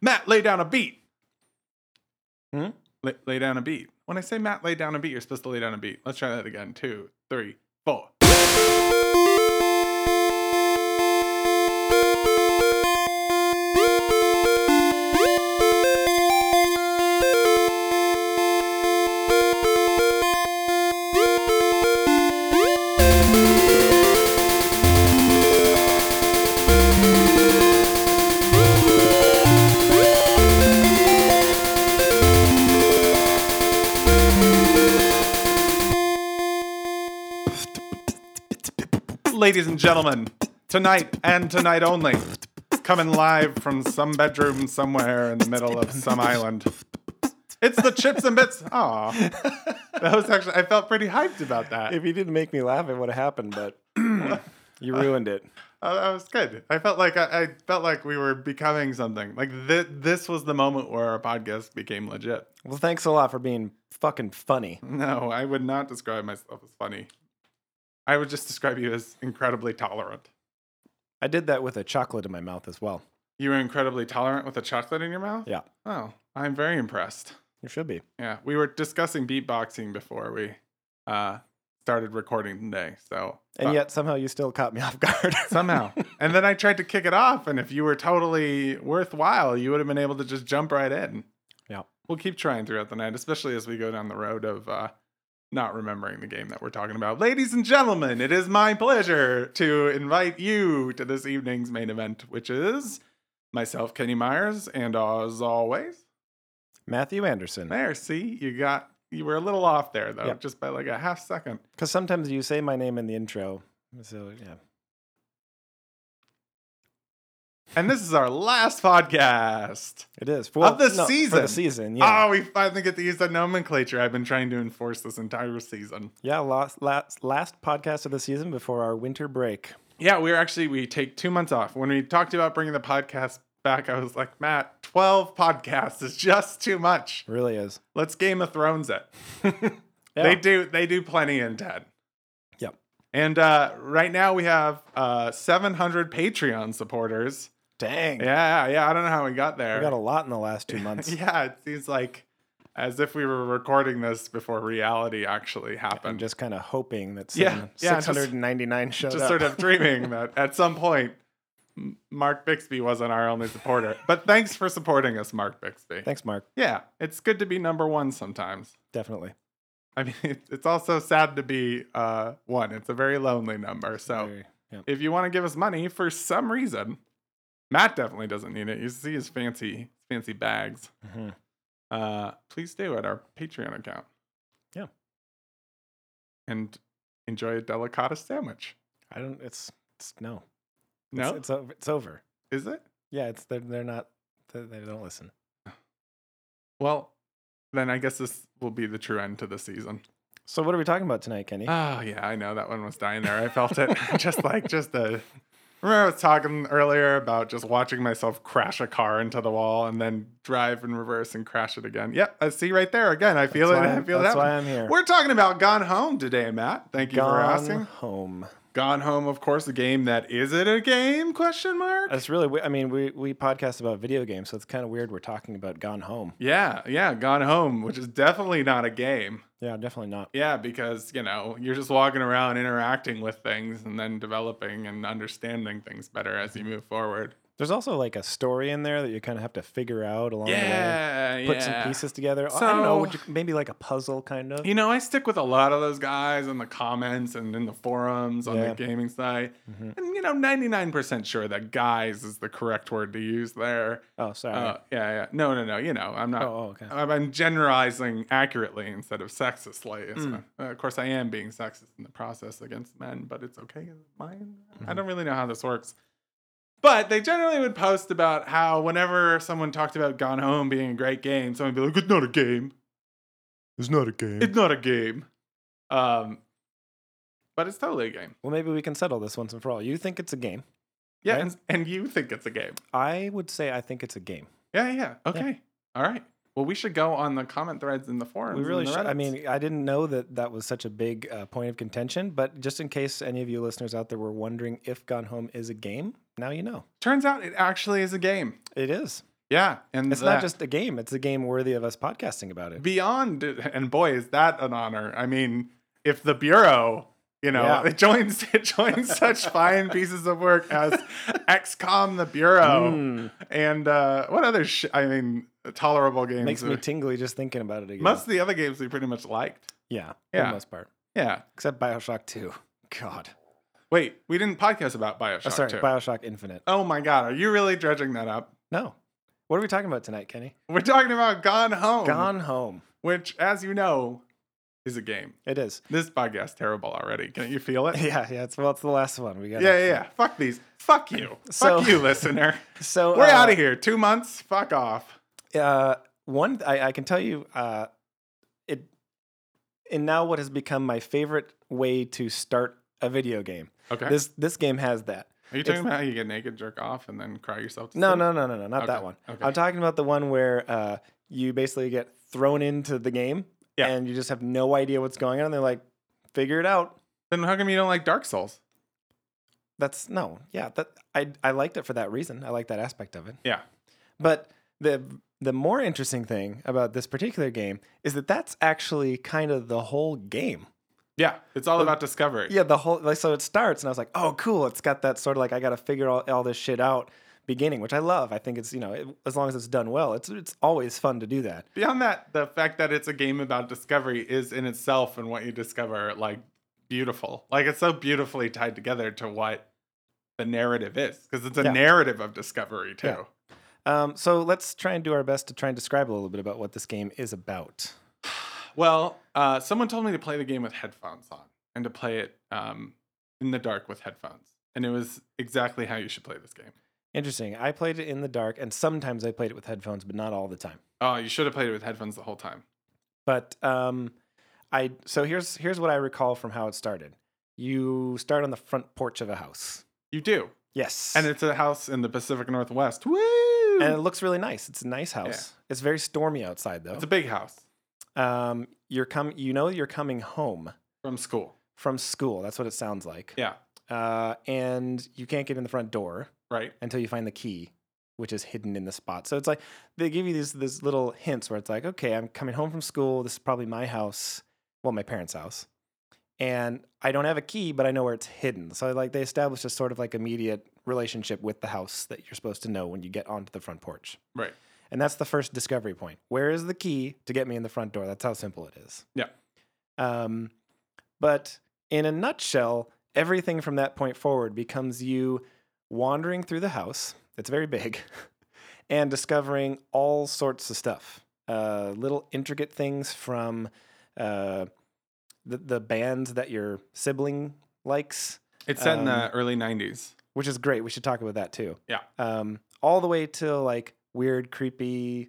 Matt, lay down a beat. Hmm? Lay, lay down a beat. When I say Matt, lay down a beat, you're supposed to lay down a beat. Let's try that again. Two, three, four. Ladies and gentlemen, tonight and tonight only, coming live from some bedroom somewhere in the middle of some island. It's the Chips and Bits. Aw. That was actually, I felt pretty hyped about that. If you didn't make me laugh, it would have happened, but you ruined it. Uh, that was good. I felt like I, I felt like we were becoming something. Like th- this was the moment where our podcast became legit. Well, thanks a lot for being fucking funny. No, I would not describe myself as funny. I would just describe you as incredibly tolerant. I did that with a chocolate in my mouth as well. You were incredibly tolerant with a chocolate in your mouth? Yeah, Oh, I'm very impressed. you should be. Yeah, we were discussing beatboxing before we uh, started recording today. So, And uh, yet somehow you still caught me off guard. somehow, and then I tried to kick it off, and if you were totally worthwhile, you would have been able to just jump right in. Yeah. We'll keep trying throughout the night, especially as we go down the road of uh, not remembering the game that we're talking about. Ladies and gentlemen, it is my pleasure to invite you to this evening's main event, which is myself, Kenny Myers, and as always, Matthew Anderson. there. See, you got you were a little off there though, Yep. just by like a half second. Because sometimes you say my name in the intro. So, yeah. And this is our last podcast. It is. Of the For season. the season, yeah. Oh, we finally get to use the nomenclature I've been trying to enforce this entire season. Yeah, last, last, last podcast of the season before our winter break. Yeah, we're actually we take two months off. When we talked about bringing the podcast back, I was like, Matt, twelve podcasts is just too much. Really is. Let's Game of Thrones it. Yeah. They do they do plenty in Ted. Yep. And uh, right now we have uh, 700 Patreon supporters. Dang. Yeah, yeah. I don't know how we got there. We got a lot in the last two months. yeah, it seems like as if we were recording this before reality actually happened. I'm just kind of hoping that Yeah, some yeah, just- 699 showed just up. sort of dreaming that at some point Mark Bixby wasn't our only supporter. But thanks for supporting us, Mark Bixby. Thanks, Mark. Yeah, it's good to be number one sometimes. Definitely. I mean, it's also sad to be uh, one. It's a very lonely number. So Very- yeah. if you want to give us money for some reason, Matt definitely doesn't need it. You see his fancy fancy bags. Mhm. Uh, please do at our Patreon account. Yeah. And enjoy a delicata sandwich. I don't. It's, it's no. No, It's, it's over. It's over. is it? Yeah. It's they're they're not. They, they don't listen. Well, then I guess this will be the true end to the season. So what are we talking about tonight, Kenny? Oh yeah, I know that one was dying there. I felt it. just like just the. Remember, I was talking earlier about just watching myself crash a car into the wall and then drive in reverse and crash it again. Yep, I see right there again. I feel That's it. I feel that's that. why I'm here. We're talking about Gone Home today, Matt. Thank you for Gone asking. home. Gone Home, of course, a game that is it a game? Question mark. That's really. we- I mean, we we podcast about video games, so it's kind of weird. We're talking about Gone Home. Yeah, yeah, Gone Home, which is definitely not a game. Yeah, definitely not. Yeah, because, you know, you're just walking around interacting with things and then developing and understanding things better as you move forward. There's also like a story in there that you kind of have to figure out along the way. Yeah, Put yeah. some pieces together. I don't know. Would So- you, maybe like a puzzle kind of. You know, I stick with a lot of those guys in the comments and in the forums on Yeah. the gaming site. Mhm. And, you know, 99% sure that guys is the correct word to use there. Oh, sorry. Uh, yeah, yeah. No, no, no. You know, I'm not. oh, oh, okay. I'm generalizing accurately instead of sexistly. Mm. uh, of course, I am being sexist in the process against men, but it's okay. Mine. I Mhm. don't really know how this works. But they generally would post about how whenever someone talked about Gone Home being a great game, someone would be like, "It's not a game. It's not a game. It's not a game." Um, but it's totally a game. well, maybe we can settle this once and for all. You think it's a game? Yeah, Right. and, and you think it's a game. I would say I think it's a game. Yeah, yeah. Okay. All right. Well, we should go on the comment threads in the forums. We really the should. I Reddits. mean, I didn't know that that was such a big uh, point of contention, but just in case any of you listeners out there were wondering if Gone Home is a game, now you know. turns out it actually is a game. It is. Yeah, and It's not just a game; it's a game worthy of us podcasting about it. beyond and boy is that an honor i mean if the bureau you know Yeah. it joins it joins such fine pieces of work as xcom the bureau Mm, and uh what other sh- i mean tolerable games makes me tingly just thinking about it again. most of the other games we pretty much liked yeah, for Yeah. the most part, yeah except Bioshock Two. God, wait we didn't podcast about bioshock oh, sorry, 2. Bioshock Infinite. oh my god are you really dredging that up No, what are we talking about tonight, Kenny? we're talking about gone home Gone Home. which as you know is a game It is. this podcast terrible already Can't you feel it Yeah, yeah. It's well, it's the last one. We got. Yeah, yeah, yeah. Fuck these. Fuck you. So- Fuck you, listener. So We're uh, out of here. Two months. Fuck off. Uh, one, I, I can tell you, uh, it, and now what has become my favorite way to start a video game. Okay. This this game has that. Are you talking it's- about how you get naked, jerk off, and then cry yourself to No, sleep? no, no, no, no, no, not that one. okay. I'm talking about the one where uh, you basically get thrown into the game, Yeah. and you just have no idea what's going on. And they're like, figure it out. Then how come you don't like Dark Souls? That's no, yeah. That I I liked it for that reason. I like that aspect of it. Yeah. But the the more interesting thing about this particular game is that that's actually kind of the whole game. Yeah. It's all about discovery. Yeah, the whole like so it starts and I was like, "Oh, cool. It's got that sort of like I got to figure all, all this shit out beginning, which I love. I think it's, you know, it, as long as it's done well, it's it's always fun to do that. Beyond that, the fact that it's a game about discovery is in itself and what you discover like beautiful. Like it's so beautifully tied together to what the narrative is because it's a Yeah. narrative of discovery too. Yeah. Um, so let's try and do our best to try and describe a little bit about what this game is about. Well, uh, someone told me to play the game with headphones on and to play it um, in the dark with headphones. And it was exactly how you should play this game. Interesting. I played it in the dark, and sometimes I played it with headphones, but not all the time. Oh, you should have played it with headphones the whole time. But um, I so here's here's what I recall from how it started. You start on the front porch of a house. You do. Yes, And it's a house in the Pacific Northwest. Woo! and it looks really nice. It's a nice house. It's very stormy outside though. it's a big house um, you're com- You know you're coming home from school. from school. That's what it sounds like. Yeah. Uh, and you can't get in the front door Right. until you find the key, which is hidden in the spot. So it's like they give you these these little hints where it's like, okay, I'm coming home from school. This is probably my house, well, my parents' house, and I don't have a key, but I know where it's hidden. So like they establish a sort of like immediate relationship with the house that you're supposed to know when you get onto the front porch. Right. And that's the first discovery point. Where is the key to get me in the front door? That's how simple it is. Yeah. Um, but in a nutshell, everything from that point forward becomes you wandering through the house. It's very big, and discovering all sorts of stuff. Uh, little intricate things from uh, the the bands that your sibling likes, It's set in the Um, early 90s. which is great. We should talk about that too. Yeah. Um, all the way to like weird, creepy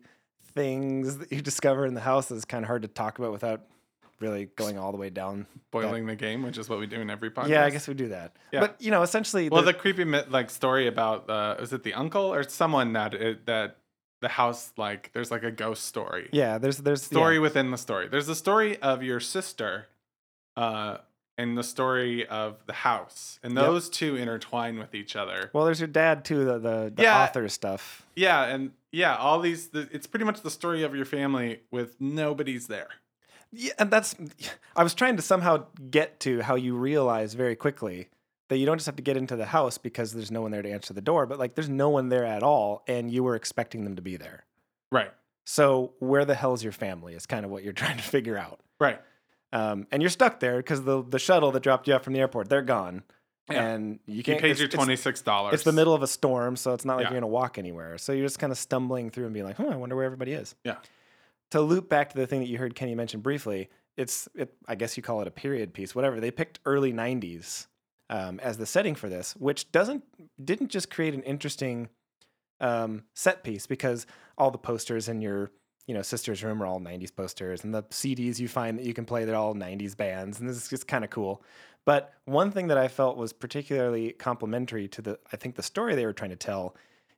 things that you discover in the house is kind of hard to talk about without really going all the way down. Boiling the game, which is what we do in every podcast. Yeah, I guess we do that. Yeah. But you know, essentially, Well, the- the creepy like story about uh, was it the uncle or someone that it, that the house like there's like a ghost story. yeah, there's there's story yeah. within the story. There's the story of your sister, uh, and the story of the house, and Yep. those two intertwine with each other. Well, there's your dad too, the the, the Yeah. author stuff. Yeah, and yeah, all these. The, it's pretty much the story of your family with nobody's there. Yeah, and that's I was trying to somehow get to how you realize very quickly that you don't just have to get into the house because there's no one there to answer the door, but like there's no one there at all, and you were expecting them to be there. Right. So where the hell's your family is kind of what you're trying to figure out. Right. Um, and you're stuck there because the the shuttle that dropped you off from the airport, they're gone, Yeah. and you You can't. paid it's- your twenty six dollars. It's the middle of a storm, so it's not like Yeah. you're gonna walk anywhere. So you're just kind of stumbling through and being like, "Hmm, I wonder where everybody is." Yeah. To loop back to the thing that you heard Kenny mention briefly, it's it, I guess you call it a period piece, whatever. They picked early '90s um, as the setting for this, which doesn't didn't just create an interesting um, set piece because all the posters in your you know sister's room are all 90s posters and the CDs you find that you can play they're all 90s bands and this is just kind of cool. But one thing that I felt was particularly complimentary to the I think the story they were trying to tell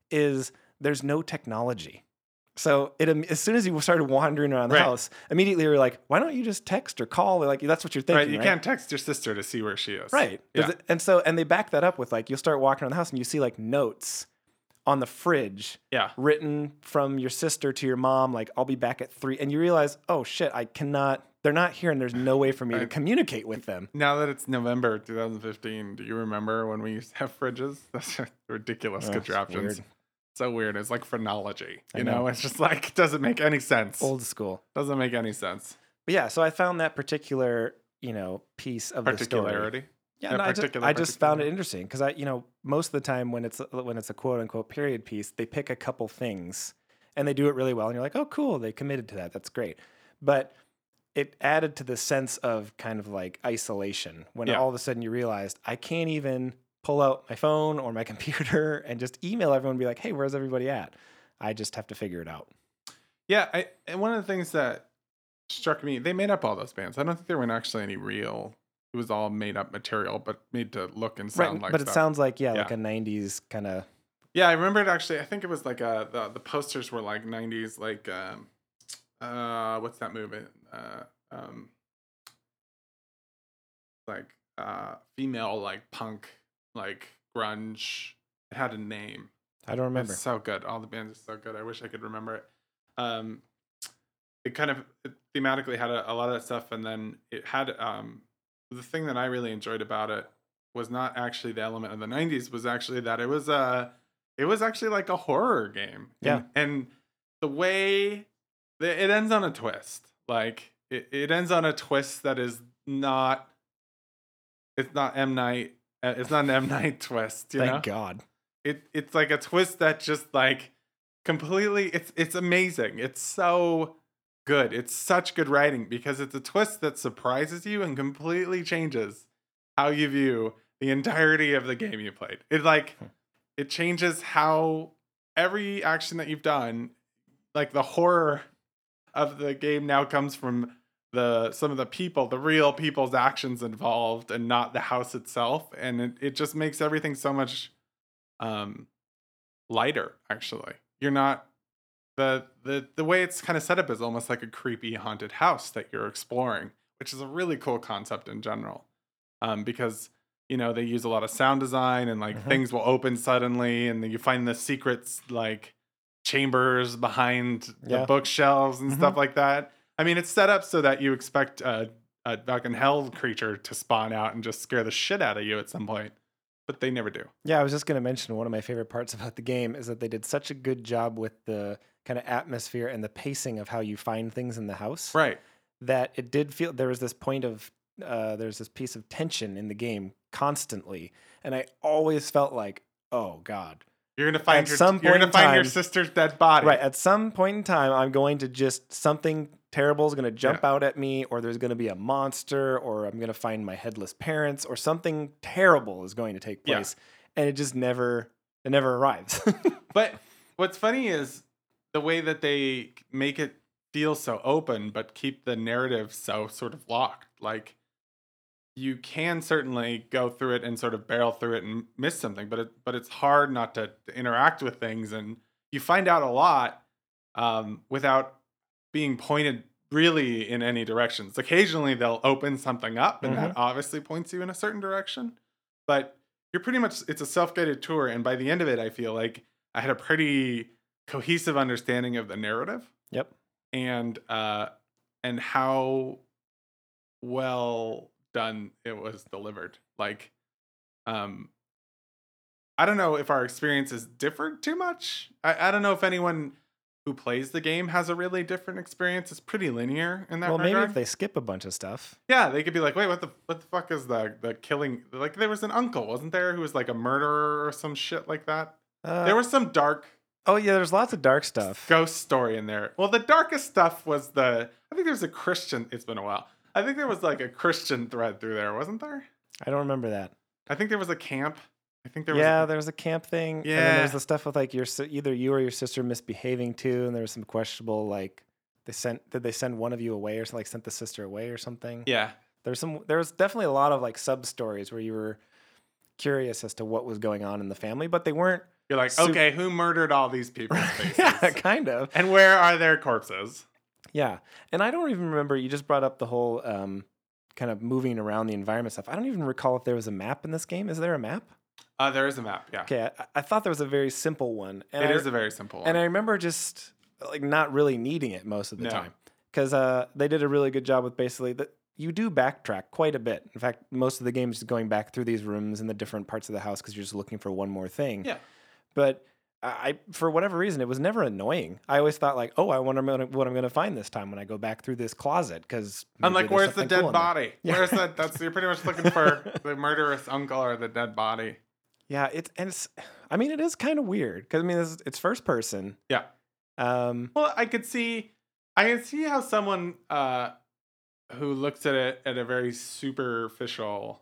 is there's no technology. So it um, as soon as you started wandering around the Right. house, immediately you were like, why don't you just text or call? Or like that's what you're thinking, right. You right? can't text your sister to see where she is. Right. Yeah. and so, and they back that up with like, you'll start walking around the house and you see like notes on the fridge Yeah. written from your sister to your mom, like, I'll be back at three. And you realize, oh shit, I cannot, they're not here and there's no way for me to communicate with them. Now that it's November 2015, do you remember when we used to have fridges? That's ridiculous Oh, contraptions. So weird. It's like phrenology. You know? know. it's just like doesn't make any sense. Old school. Doesn't make any sense. But yeah, so I found that particular, you know, piece of the story. Yeah, no, I just, I just found it interesting because I, you know, most of the time when it's when it's a quote unquote period piece, they pick a couple things and they do it really well, and you're like, oh, cool, they committed to that. That's great. But it added to the sense of kind of like isolation when Yeah. all of a sudden you realized I can't even pull out my phone or my computer and just email everyone and be like, hey, where's everybody at? I just have to figure it out. Yeah, I, and one of the things that struck me, they made up all those bands. I don't think there were actually any real. It was all made up material, but made to look and sound right, like. but it sounds like yeah, like a '90s kind of Yeah, I remember it actually. I think it was like uh the the posters were like '90s, like um, uh, what's that movie? Uh, um, like uh, female like punk, like grunge. It had a name. I don't remember. It's so good. All the bands are so good. I wish I could remember it. Um, it kind of it thematically had a, a lot of that stuff, and then it had um, the thing that I really enjoyed about it was not actually the element of the '90s. Was actually that it was a, it was actually like a horror game. Yeah. and, and the way it ends on a twist, like it, it ends on a twist that is not. It's not M Night. uh, It's not an M Night twist. You Thank know, God. it it's like a twist that just like completely it's it's amazing it's so good. It's such good writing because it's a twist that surprises you and completely changes how you view the entirety of the game you played. It like it changes how every action that you've done like the horror of the game now comes from the some of the people the real people's actions involved and not the house itself and it, it just makes everything so much um lighter actually. You're not the the the way it's kind of set up is almost like a creepy haunted house that you're exploring which is a really cool concept in general um because you know they use a lot of sound design and like Mhm. things will open suddenly and then you find the secrets like chambers behind the bookshelves and Mhm. stuff like that i mean it's set up so that you expect a, a fucking hell creature to spawn out and just scare the shit out of you at some point but they never do Yeah, I was just going to mention one of my favorite parts about the game is that they did such a good job with the kind of atmosphere and the pacing of how you find things in the house right that it did feel there was this point of uh, there's this piece of tension in the game constantly, and I always felt like, oh god, You're gonna find At your some you're gonna in find your sister's dead body. right at some point in time, I'm going to just something terrible is going to jump out at me, or there's going to be a monster, or I'm going to find my headless parents, or something terrible is going to take Yeah. place, and it just never it never arrives. But what's funny is the way that they make it feel so open, but keep the narrative so sort of locked. Like you can certainly go through it and sort of barrel through it and miss something, but it but it's hard not to, to interact with things, and you find out a lot um, without being pointed really in any directions. Occasionally they'll open something up, and that obviously points you in a certain direction, but you're pretty much it's a self-guided tour, and by the end of it, I feel like I had a pretty cohesive understanding of the narrative yep. and uh and how well done it was delivered like um i don't know if our experiences differed too much i, I don't know if anyone who plays the game has a really different experience it's pretty linear in that Well, maybe if they skip a bunch of stuff. yeah they could be like wait what the what the fuck is the the killing like there was an uncle wasn't there who was like a murderer or some shit like that Uh, there was some dark oh yeah, there's lots of dark stuff. ghost story in there. Well, the darkest stuff was the. I think there was a Christian. It's been a while. I think there was like a Christian thread through there, wasn't there? I don't remember that. I think there was a camp. I think there yeah, was. there was a camp thing. And then Yeah. there was the stuff with like your either you or your sister misbehaving too, and there was some questionable like they sent did they send one of you away or something, like sent the sister away or something. yeah, There's some there was definitely a lot of like sub stories where you were curious as to what was going on in the family, but they weren't. You're like, Sup- okay, who murdered all these people's faces? yeah, kind of. and where are their corpses? Yeah, and I don't even remember. You just brought up the whole um, kind of moving around the environment stuff. I don't even recall if there was a map in this game. Is there a map? Uh, there is a map. Yeah, Okay, I, I thought there was a very simple one. And it I, is a very simple one. and I remember just like not really needing it most of the No. time because uh, they did a really good job with basically that you do backtrack quite a bit. In fact, most of the game is going back through these rooms and the different parts of the house because you're just looking for one more thing. yeah, But I, for whatever reason, it was never annoying. I always thought like, oh, I wonder what I'm- going to find this time when I go back through this closet because I'm like, where's the dead body? Yeah. Where's that? That's you're pretty much looking for the murderous uncle or the dead body. Yeah, it's and it's. I mean, it is kind of weird because I mean, it's, it's first person. Yeah. Um. Well, I could see, I can see how someone uh, who looks at it at a very superficial,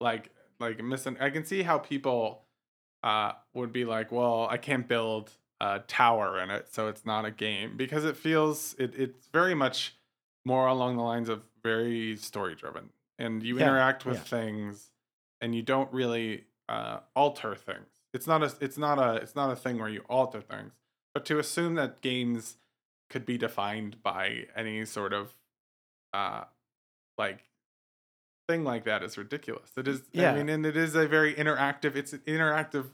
like like missing. I can see how people uh would be like, well, I can't build a tower in it, so it's not a game because it feels it it's very much more along the lines of very story driven, and you Yeah, interact with yeah. things, and you don't really uh alter things. It's not a it's not a it's not a thing where you alter things but to assume that games could be defined by any sort of uh like thing like that is ridiculous it is Yeah. i mean and it is a very interactive it's an interactive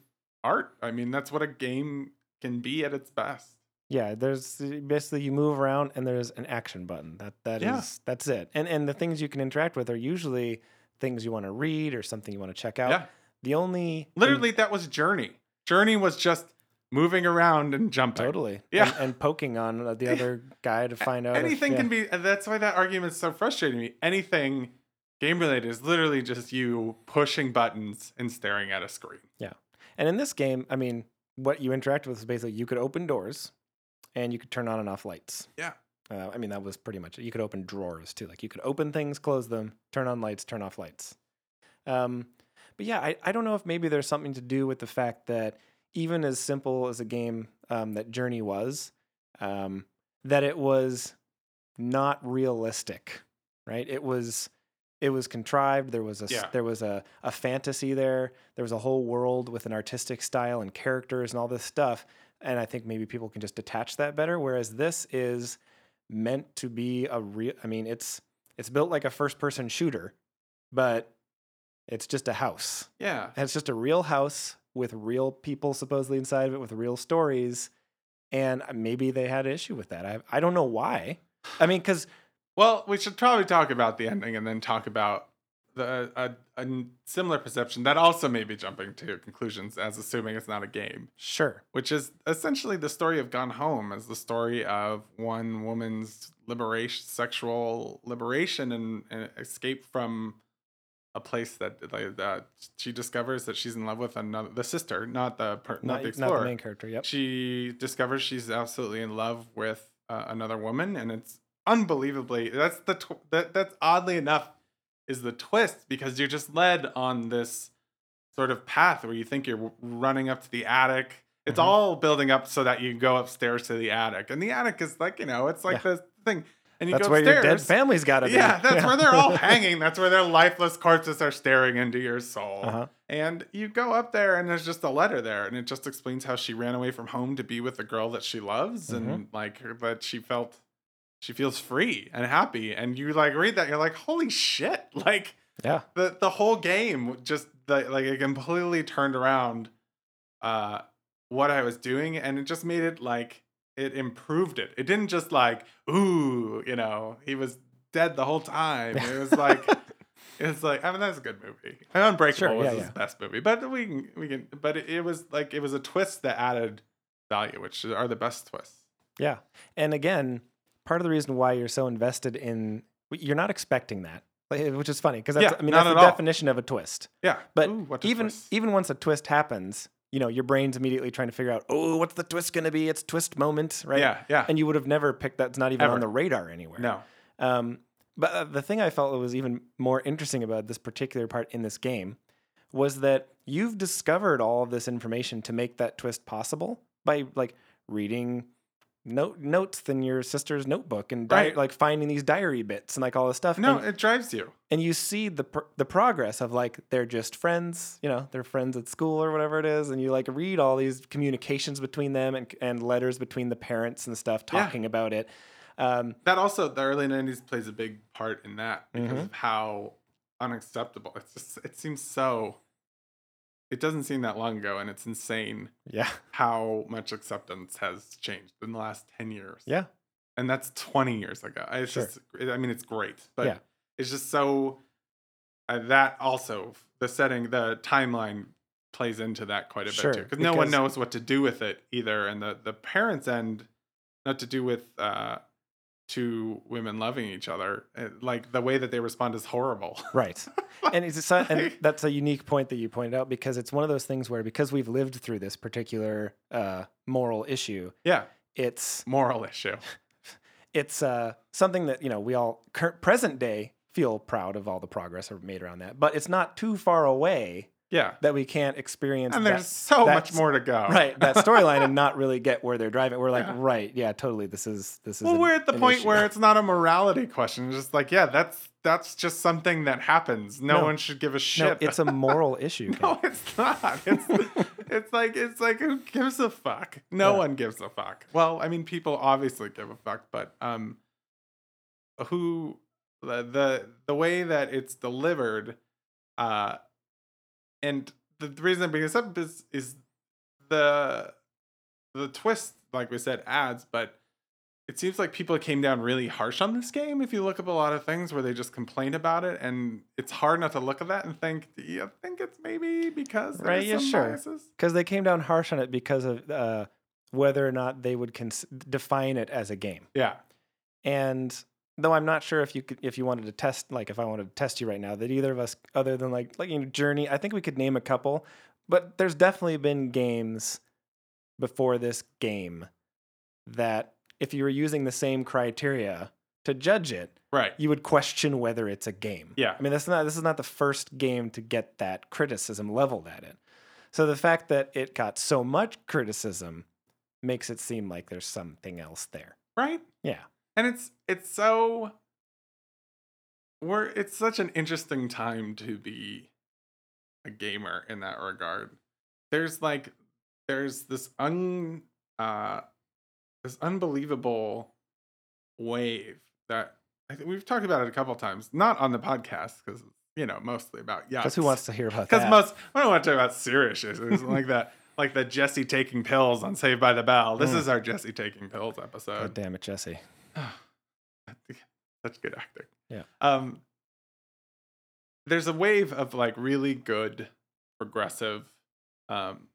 art i mean that's what a game can be at its best Yeah, there's basically you move around and there's an action button. That that is Yeah. that's it. And and the things you can interact with are usually things you want to read or something you want to check out. yeah The only thing- literally that was journey journey was just moving around and jumping totally Yeah. and, and poking on the other guy to find out if- anything yeah. can be that's why that argument is so frustrating to me anything game related is literally just you pushing buttons and staring at a screen Yeah. And in this game, I mean, what you interact with is basically you could open doors and you could turn on and off lights. Yeah. Uh, I mean, that was pretty much it. You could open drawers too. Like you could open things, close them, turn on lights, turn off lights. Um, but yeah, I, I don't know if maybe there's something to do with the fact that even as simple as a game um, that Journey was, um, that it was not realistic, right? It was it was contrived. There was a Yeah. there was a, a fantasy there. There was a whole world with an artistic style and characters and all this stuff. And I think maybe people can just detach that better. Whereas this is meant to be a real. I mean, it's it's built like a first person shooter, but it's just a house. yeah And it's just a real house with real people supposedly inside of it with real stories. And maybe they had an issue with that. I I don't know why. I mean, because Well, we should probably talk about the ending and then talk about the a, a similar perception that also may be jumping to conclusions as assuming it's not a game, sure, which is essentially the story of Gone Home as the story of one woman's liberation, sexual liberation, and, and escape from a place that like that she discovers that she's in love with another the sister, not the per, not, not, the not the main character. Yep. she discovers she's absolutely in love with uh, another woman and it's unbelievably that's the tw- that that's oddly enough is the twist because you're just led on this sort of path where you think you're w- running up to the attic it's Mhm. all building up so that you go upstairs to the attic and the attic is like you know it's like Yeah. the thing and you That's go where upstairs your dead family's got to be. yeah that's where they're all hanging that's where their lifeless corpses are staring into your soul Uh-huh. and you go up there, and there's just a letter there, and it just explains how she ran away from home to be with the girl that she loves, and Mm-hmm. like her, that she felt she feels free and happy. And you like read that, you're like, holy shit! Like Yeah. the the whole game just the, like it completely turned around uh what I was doing, and it just made it like it improved it. It didn't just like ooh, you know, he was dead the whole time. It was like. It's like I mean that's a good movie. And Unbreakable Sure, was yeah, his best movie, but we can we can. But it, it was like it was a twist that added value, which are the best twists. Yeah. And again, part of the reason why you're so invested in you're not expecting that, which is funny because that's Yeah, I mean that's the all. definition of a twist. Yeah, But Ooh, even twist. even once a twist happens, you know, your brain's immediately trying to figure out, "Oh, what's the twist going to be? It's twist moment, right?" yeah, yeah, And you would have never picked that's not even Ever. on the radar anywhere. no, Um, but uh, the thing I felt was even more interesting about this particular part in this game was that you've discovered all of this information to make that twist possible by like reading note notes in your sister's notebook and di- Right. like finding these diary bits and like all this stuff. no. and, It drives you. and you see the pr- the progress of like they're just friends, you know, they're friends at school or whatever it is, and you like read all these communications between them and and letters between the parents and stuff Yeah. talking about it. Um, That also the early '90s plays a big part in that because Mhm. of how unacceptable. It's just it seems so. It doesn't seem that long ago, and it's insane Yeah. how much acceptance has changed in the last ten years. Yeah. and that's 20 years ago. It's Sure. just, I mean, it's great, but Yeah. it's just so uh, that also the setting, the timeline plays into that quite a bit Sure, too, because no one knows what to do with it either, and the the parents end not to do with uh, two women loving each other, uh, like the way that they respond is horrible. Right. and it's a, and that's a unique point that you pointed out because it's one of those things where because we've lived through this particular uh, moral issue, yeah, it's moral issue. it's uh, something that you know we all current present day feel proud of all the progress we've made around that, but it's not too far away Yeah, that we can't experience and that- there's so much more to go. right that storyline and not really get where they're driving. We're like, Yeah. right, yeah, totally. This is this is. Well, an- we're at the point issue. where it's not a morality question. It's just like, yeah, that's that's just something that happens. No, No. one should give a shit. no, it's a moral issue. no, it's not. It's it's like it's like who gives a fuck? No Yeah. one gives a fuck. Well, I mean, people obviously give a fuck, but um, who the the the way that it's delivered, uh, and the, the reason I bring this up is is the the twist, like we said, adds, but it seems like people came down really harsh on this game. If you look up a lot of things where they just complain about it, and it's hard not to look at that and think, do you think it's maybe because there's Right, yeah, some sure. because they came down harsh on it because of uh, whether or not they would cons- define it as a game. Yeah, And though I'm not sure if you could, if you wanted to test, like if I wanted to test you right now, that either of us, other than like like you know, Journey, I think we could name a couple, but there's definitely been games before this game that if you were using the same criteria to judge it, right. you would question whether it's a game. Yeah. I mean, that's not this is not the first game to get that criticism leveled at it. So the fact that it got so much criticism makes it seem like there's something else there. Right. Yeah. And it's it's so we're it's such an interesting time to be a gamer in that regard. There's like there's this un uh this unbelievable wave that I think we've talked about it a couple times not on the podcast because you know mostly about yeah Because who wants to hear about because most I don't want to talk about serious issues like that like the Jessie taking pills on Saved by the Bell. This Mm. is our Jessie taking pills episode. God damn it, Jessie. such good acting. Yeah. Um there's a wave of like really good progressive um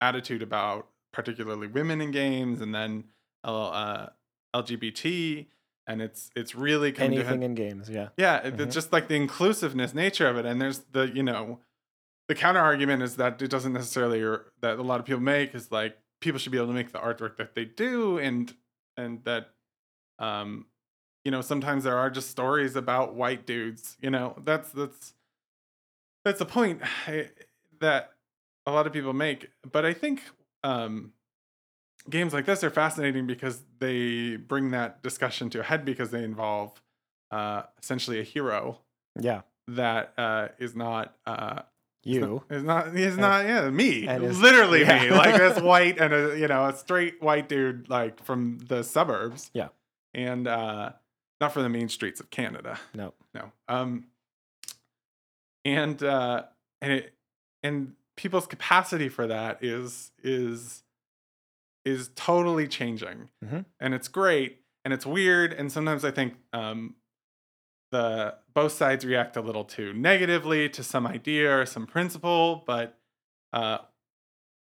attitude about particularly women in games and then uh LGBT and it's it's really coming to Anything in games, yeah. yeah, Mhm. it's just like the inclusiveness nature of it, and there's the you know, the counter argument is that it doesn't necessarily or that a lot of people make is like people should be able to make the artwork that they do, and and that, um, you know, sometimes there are just stories about white dudes. You know, that's that's that's a point eh, that a lot of people make, but I think um games like this are fascinating because they bring that discussion to a head because they involve uh, essentially a hero Yeah. that uh, is not uh, is You. not, is not is not yeah me is- literally yeah. me like this white and a you know a straight white dude like from the suburbs Yeah. And uh, not from the main streets of Canada No. no um and uh and it and people's capacity for that is is is totally changing Mhm. and it's great and it's weird and sometimes i think um the both sides react a little too negatively to some idea or some principle but uh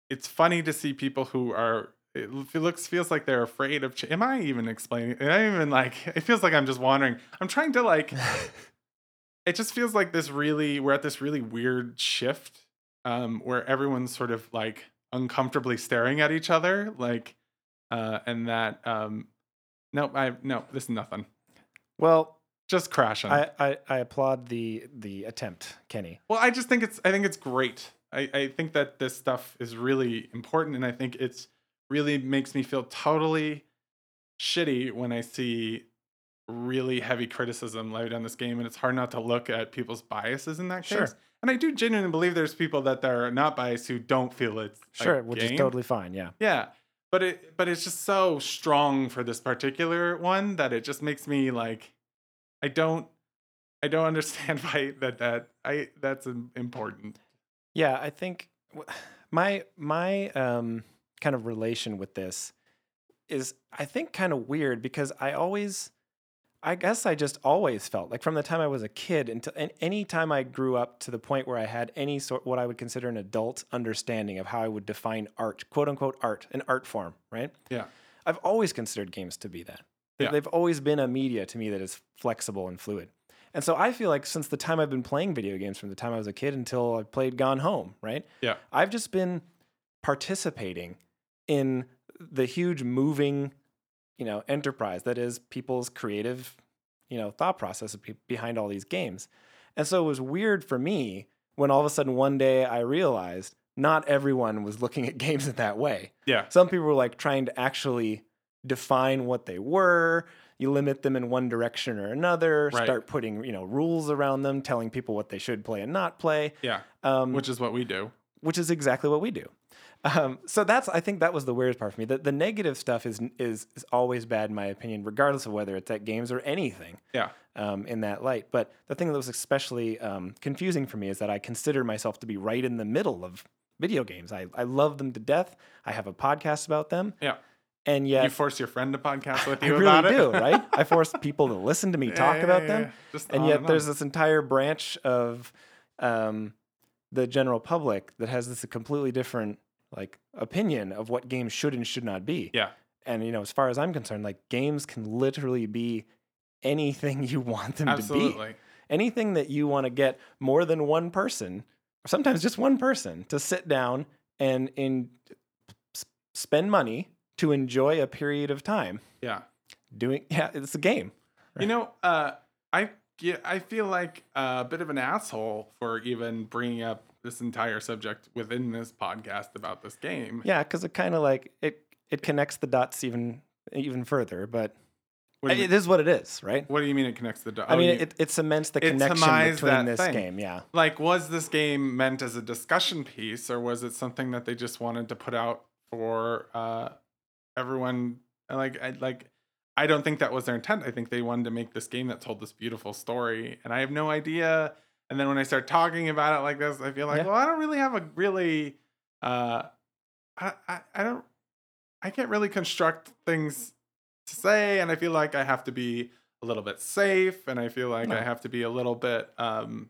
it's funny to see people who are it looks feels like they're afraid of ch- am i even explaining am i even like it feels like i'm just wandering. I'm trying to like it just feels like this really we're at this really weird shift um where everyone's sort of like uncomfortably staring at each other like uh and that um no i no this is nothing. Well, just crashing. I, I, I applaud the the attempt, Kenny. well i just think it's i think it's great. I i think that this stuff is really important and i think it's really makes me feel totally shitty when i see really heavy criticism laid on this game and it's hard not to look at people's biases in that case Sure. and i do genuinely believe there's people that are not biased who don't feel it's Sure, which is game. totally fine. Yeah. yeah but it but it's just so strong for this particular one that it just makes me like i don't i don't understand why that that i that's important Yeah, I think my my um kind of relation with this is I think kind of weird because I always I guess I just always felt like from the time I was a kid until and any time I grew up to the point where I had any sort what I would consider an adult understanding of how I would define art, quote unquote art, an art form, right? Yeah. I've always considered games to be that. They- Yeah. They've always been a media to me that is flexible and fluid. And so I feel like since the time I've been playing video games, from the time I was a kid until I played Gone Home, right? Yeah. I've just been participating in the huge moving, you know, enterprise that is people's creative, you know, thought process behind all these games. And so it was weird for me when all of a sudden one day I realized not everyone was looking at games in that way. Yeah. Some people were like trying to actually define what they were. You limit them in one direction or another. Right. Start putting you know rules around them, telling people what they should play and not play. Yeah. Um, Which is what we do. which is exactly what we do. Um, so that's I think that was the weirdest part for me. The, the negative stuff is, is is always bad in my opinion, regardless of whether it's at games or anything Yeah. um, in that light. But the thing that was especially um, confusing for me is that I consider myself to be right in the middle of video games. I, I love them to death. I have a podcast about them, Yeah. and yet You force your friend to podcast with I you really about it. do, right? I force people to listen to me Yeah, talk yeah, about yeah, them. Just and yet there's this entire branch of um, the general public that has this completely different like opinion of what games should and should not be. Yeah. And you know, as far as I'm concerned, like games can literally be anything you want them to be. Absolutely. Anything that you want to get more than one person, or sometimes just one person, to sit down and in spend money to enjoy a period of time Yeah. doing. Yeah, it's a game. You know, uh, I yeah, I feel like a bit of an asshole for even bringing up this entire subject within this podcast about this game. Yeah, because it kind of like it it connects the dots even even further, but you, it is what it is, right? what do you mean it connects the dots? I mean, it, it cements the It connection between this thing. game. Yeah, like was this game meant as a discussion piece or was it something that they just wanted to put out for uh everyone like I like I don't think that was their intent. I think they wanted to make this game that told this beautiful story and I have no idea and then when I start talking about it like this I feel like Yeah. well I don't really have a really uh I, I I don't I can't really construct things to say and I feel like I have to be a little bit safe and I feel like No. I have to be a little bit um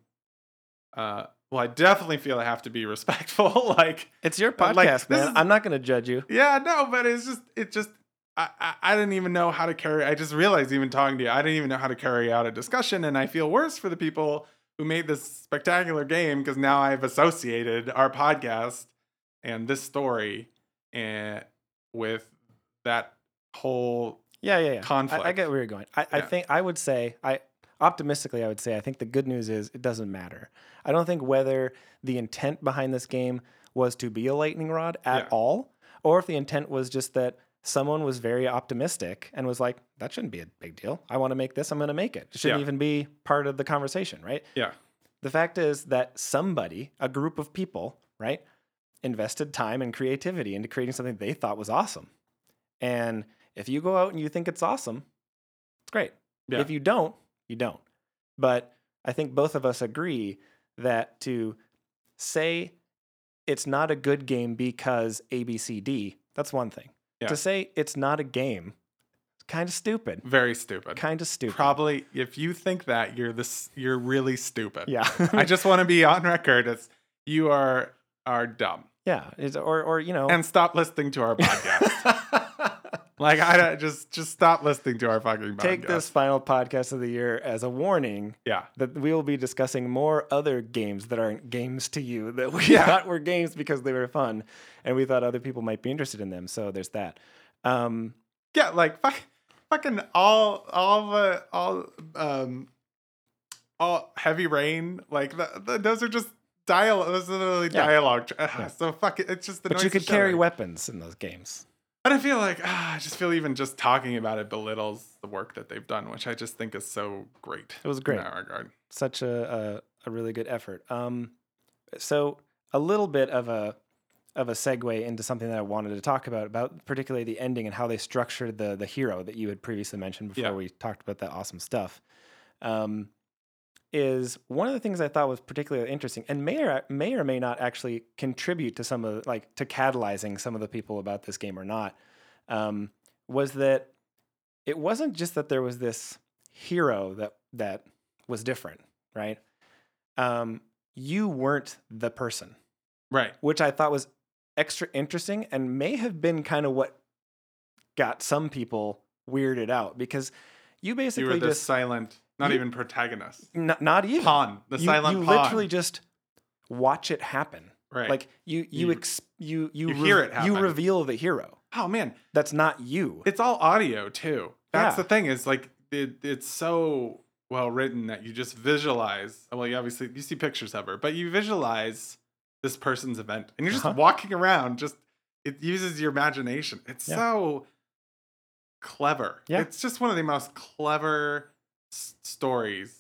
uh well I definitely feel I have to be respectful like it's your Uh, podcast, like, man. is- I'm not going to judge you. yeah no but it's just it just I, I I didn't even know how to carry I just realized even talking to you I didn't even know how to carry out a discussion and I feel worse for the people who made this spectacular game because now I've associated our podcast and this story and with that whole Yeah, yeah, yeah. I, I get where you're going. I, I think I would say I optimistically I would say I think the good news is it doesn't matter. I don't think whether the intent behind this game was to be a lightning rod at Yeah. all, or if the intent was just that someone was very optimistic and was like, that shouldn't be a big deal. I want to make this, I'm going to make it. It shouldn't Yeah. even be part of the conversation, right? yeah The fact is that somebody, a group of people, right, invested time and creativity into creating something they thought was awesome. And if you go out and you think it's awesome, it's great. Yeah. If you don't, you don't. But I think both of us agree that to say it's not a good game because ABCD, that's one thing. Yeah. To say it's not a game, it's kind of stupid. very stupid Kind of stupid. probably if you think that you're this you're really stupid yeah. I just want to be on record as you are are dumb yeah. It's, or, or, you know. and stop listening to our podcast. Like I don't- just just stop listening to our fucking podcast. Take this final podcast of the year as a warning Yeah. that we will be discussing more other games that aren't games to you that we Yeah. thought were games because they were fun and we thought other people might be interested in them. So there's that. Um, Yeah, like fuck, fucking all all the all um all heavy rain like the, the, those are just dialogue those are literally Yeah. dialogue Yeah. so fuck it it's just the but you could carry weapons in those games. And I feel like ah, I just feel even just talking about it belittles the work that they've done which I just think is so great It was great. in that regard Such a, a, a really good effort. Um, so a little bit of a of a segue into something that I wanted to talk about, about particularly the ending and how they structured the the hero that you had previously mentioned before Yeah. we talked about that awesome stuff. Um, is one of the things I thought was particularly interesting, and may or may or may not actually contribute to some of like to catalyzing some of the people about this game or not, um, was that it wasn't just that there was this hero that that was different, right? Um, you weren't the person, Right. which I thought was extra interesting and may have been kind of what got some people weirded out because you You basically were the just silent, not you- even protagonist. n- not even Pawn. The you, silent you pawn. literally just watch it happen. right. Like you you You- ex, you you, you hear it You reveal the hero. oh man, That's not you. it's all audio too. That's Yeah. the thing is like it, it's so well written that you just visualize. Well, you obviously you see pictures of her, but you visualize this person's event, and you're just Uh-huh. walking around. Just it uses your imagination. It's Yeah. so clever. Yeah. it's just one of the most clever s- stories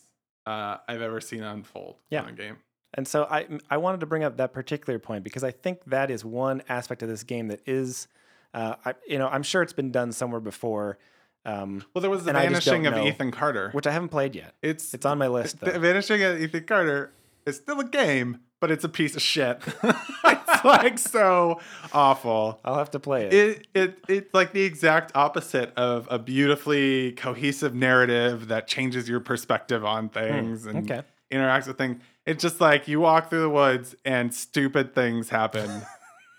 uh, I've ever seen unfold Yeah. in a game. And so I I wanted to bring up that particular point because I think that is one aspect of this game that is, uh, I, you know, I'm sure it's been done somewhere before, um, Well, there was the I vanishing of know. Ethan Carter. which I haven't played yet. It's It's on my list The. Vanishing of Ethan Carter is still a game, but it's a piece of shit. it's like so awful. I'll have to play it. It it it's like the exact opposite of a beautifully cohesive narrative that changes your perspective on things and Hmm, okay. interacts with things. It's just like you walk through the woods and stupid things happen.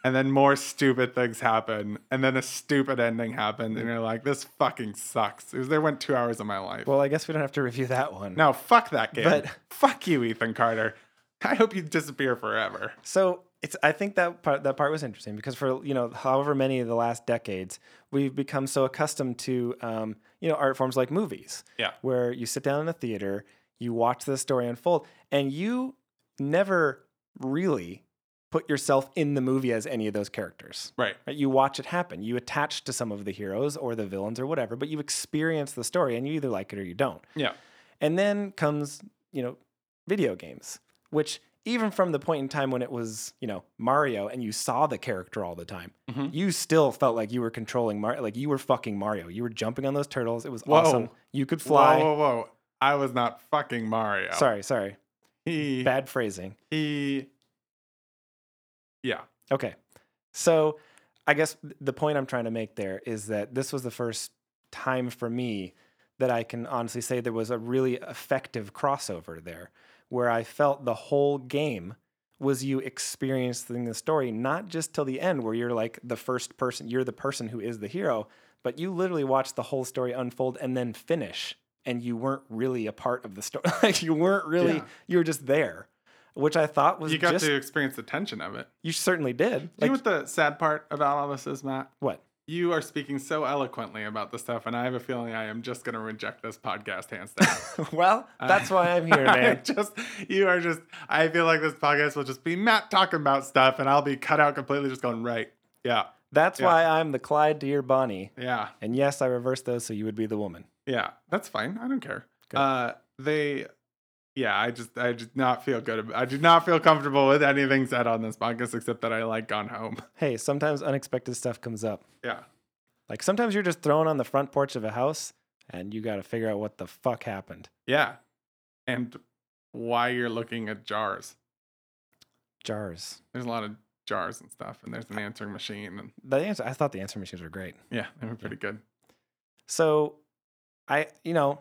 And then more stupid things happen, and then a stupid ending happens, and you're like, "This fucking sucks." It was there went two hours of my life. well, I guess we don't have to review that one. No, fuck that game. But- fuck you, Ethan Carter. I hope you disappear forever. So it's I think that part that part was interesting because for you know however many of the last decades we've become so accustomed to um, you know art forms like movies Yeah. where you sit down in a theater you watch the story unfold and you never really put yourself in the movie as any of those characters Right. right? you watch it happen you attach to some of the heroes or the villains or whatever but you experience the story and you either like it or you don't Yeah. and then comes, you know, video games, which even from the point in time when it was, you know, Mario and you saw the character all the time, Mhm. you still felt like you were controlling Mario. Like you were fucking Mario. You were jumping on those turtles. It was Whoa. awesome. You could fly. Whoa, whoa, whoa. I was not fucking Mario. Sorry, sorry. He Bad phrasing. he Yeah. Okay. So I guess the point I'm trying to make there is that this was the first time for me that I can honestly say there was a really effective crossover there where I felt the whole game was you experiencing the story, not just till the end where you're like the first person, you're the person who is the hero, but you literally watch the whole story unfold and then finish. And you weren't really a part of the story. like you weren't really, Yeah. you were just there, which I thought was You got just, to experience the tension of it. you certainly did. you Like, know what the sad part about all this is, Matt? what? You are speaking so eloquently about this stuff, and I have a feeling I am just going to reject this podcast hands down. well, that's why I'm here, man. just you are just. I feel like this podcast will just be Matt talking about stuff, and I'll be cut out completely, just going right. Yeah, That's Yeah. why I'm the Clyde to your Bonnie. yeah, And yes, I reversed those so you would be the woman. yeah. That's fine. I don't care. Uh, they. Yeah, I just I did not feel good. About, I did not feel comfortable with anything said on this podcast except that I like gone home. Hey, sometimes unexpected stuff comes up. Yeah, Like sometimes you're just thrown on the front porch of a house and you got to figure out what the fuck happened. yeah, and why you're looking at jars. Jars. There's a lot of jars and stuff, and there's an answering machine, and The answer, I thought the answering machines were great. yeah, they were pretty good. So, I, you know,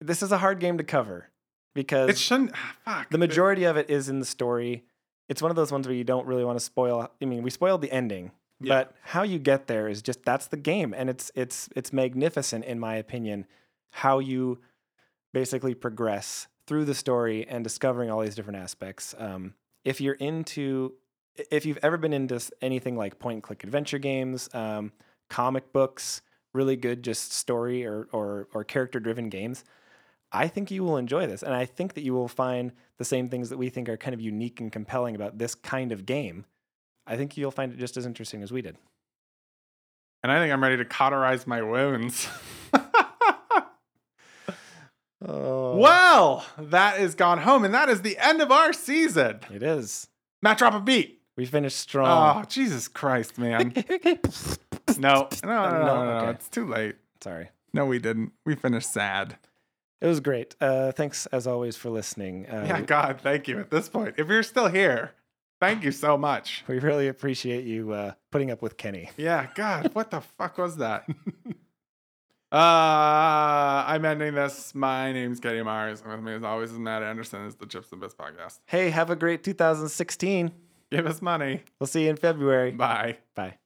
this is a hard game to cover because It shouldn't. ah, Fuck. the majority of it is in the story. It's one of those ones where you don't really want to spoil. I mean, we spoiled the ending, Yeah. but how you get there is just that's the game, and it's it's it's magnificent in my opinion. How you basically progress through the story and discovering all these different aspects. Um, if you're into, if you've ever been into anything like point and click adventure games, um, comic books, really good just story or or, or character driven games. I think you will enjoy this. And I think that you will find the same things that we think are kind of unique and compelling about this kind of game. I think you'll find it just as interesting as we did. and I think I'm ready to cauterize my wounds. Oh. well, that is gone home, and that is the end of our season. It is. Matt, drop a beat. We finished strong. Oh, Jesus Christ, man. No, no, no, no, no, no, okay. It's too late. Sorry. No, we didn't. We finished sad. It was great. Uh, thanks as always for listening. Uh, Yeah, God, thank you. At this point, if you're still here, thank you so much. we really appreciate you uh, putting up with Kenny. Yeah, God, what the fuck was that? Uh, I'm ending this. My name's Myers. And with me, as always, is Matt Anderson. It's the Chips and Bits podcast. Hey, have a great 2016. Give us money. We'll see you in February. Bye. Bye.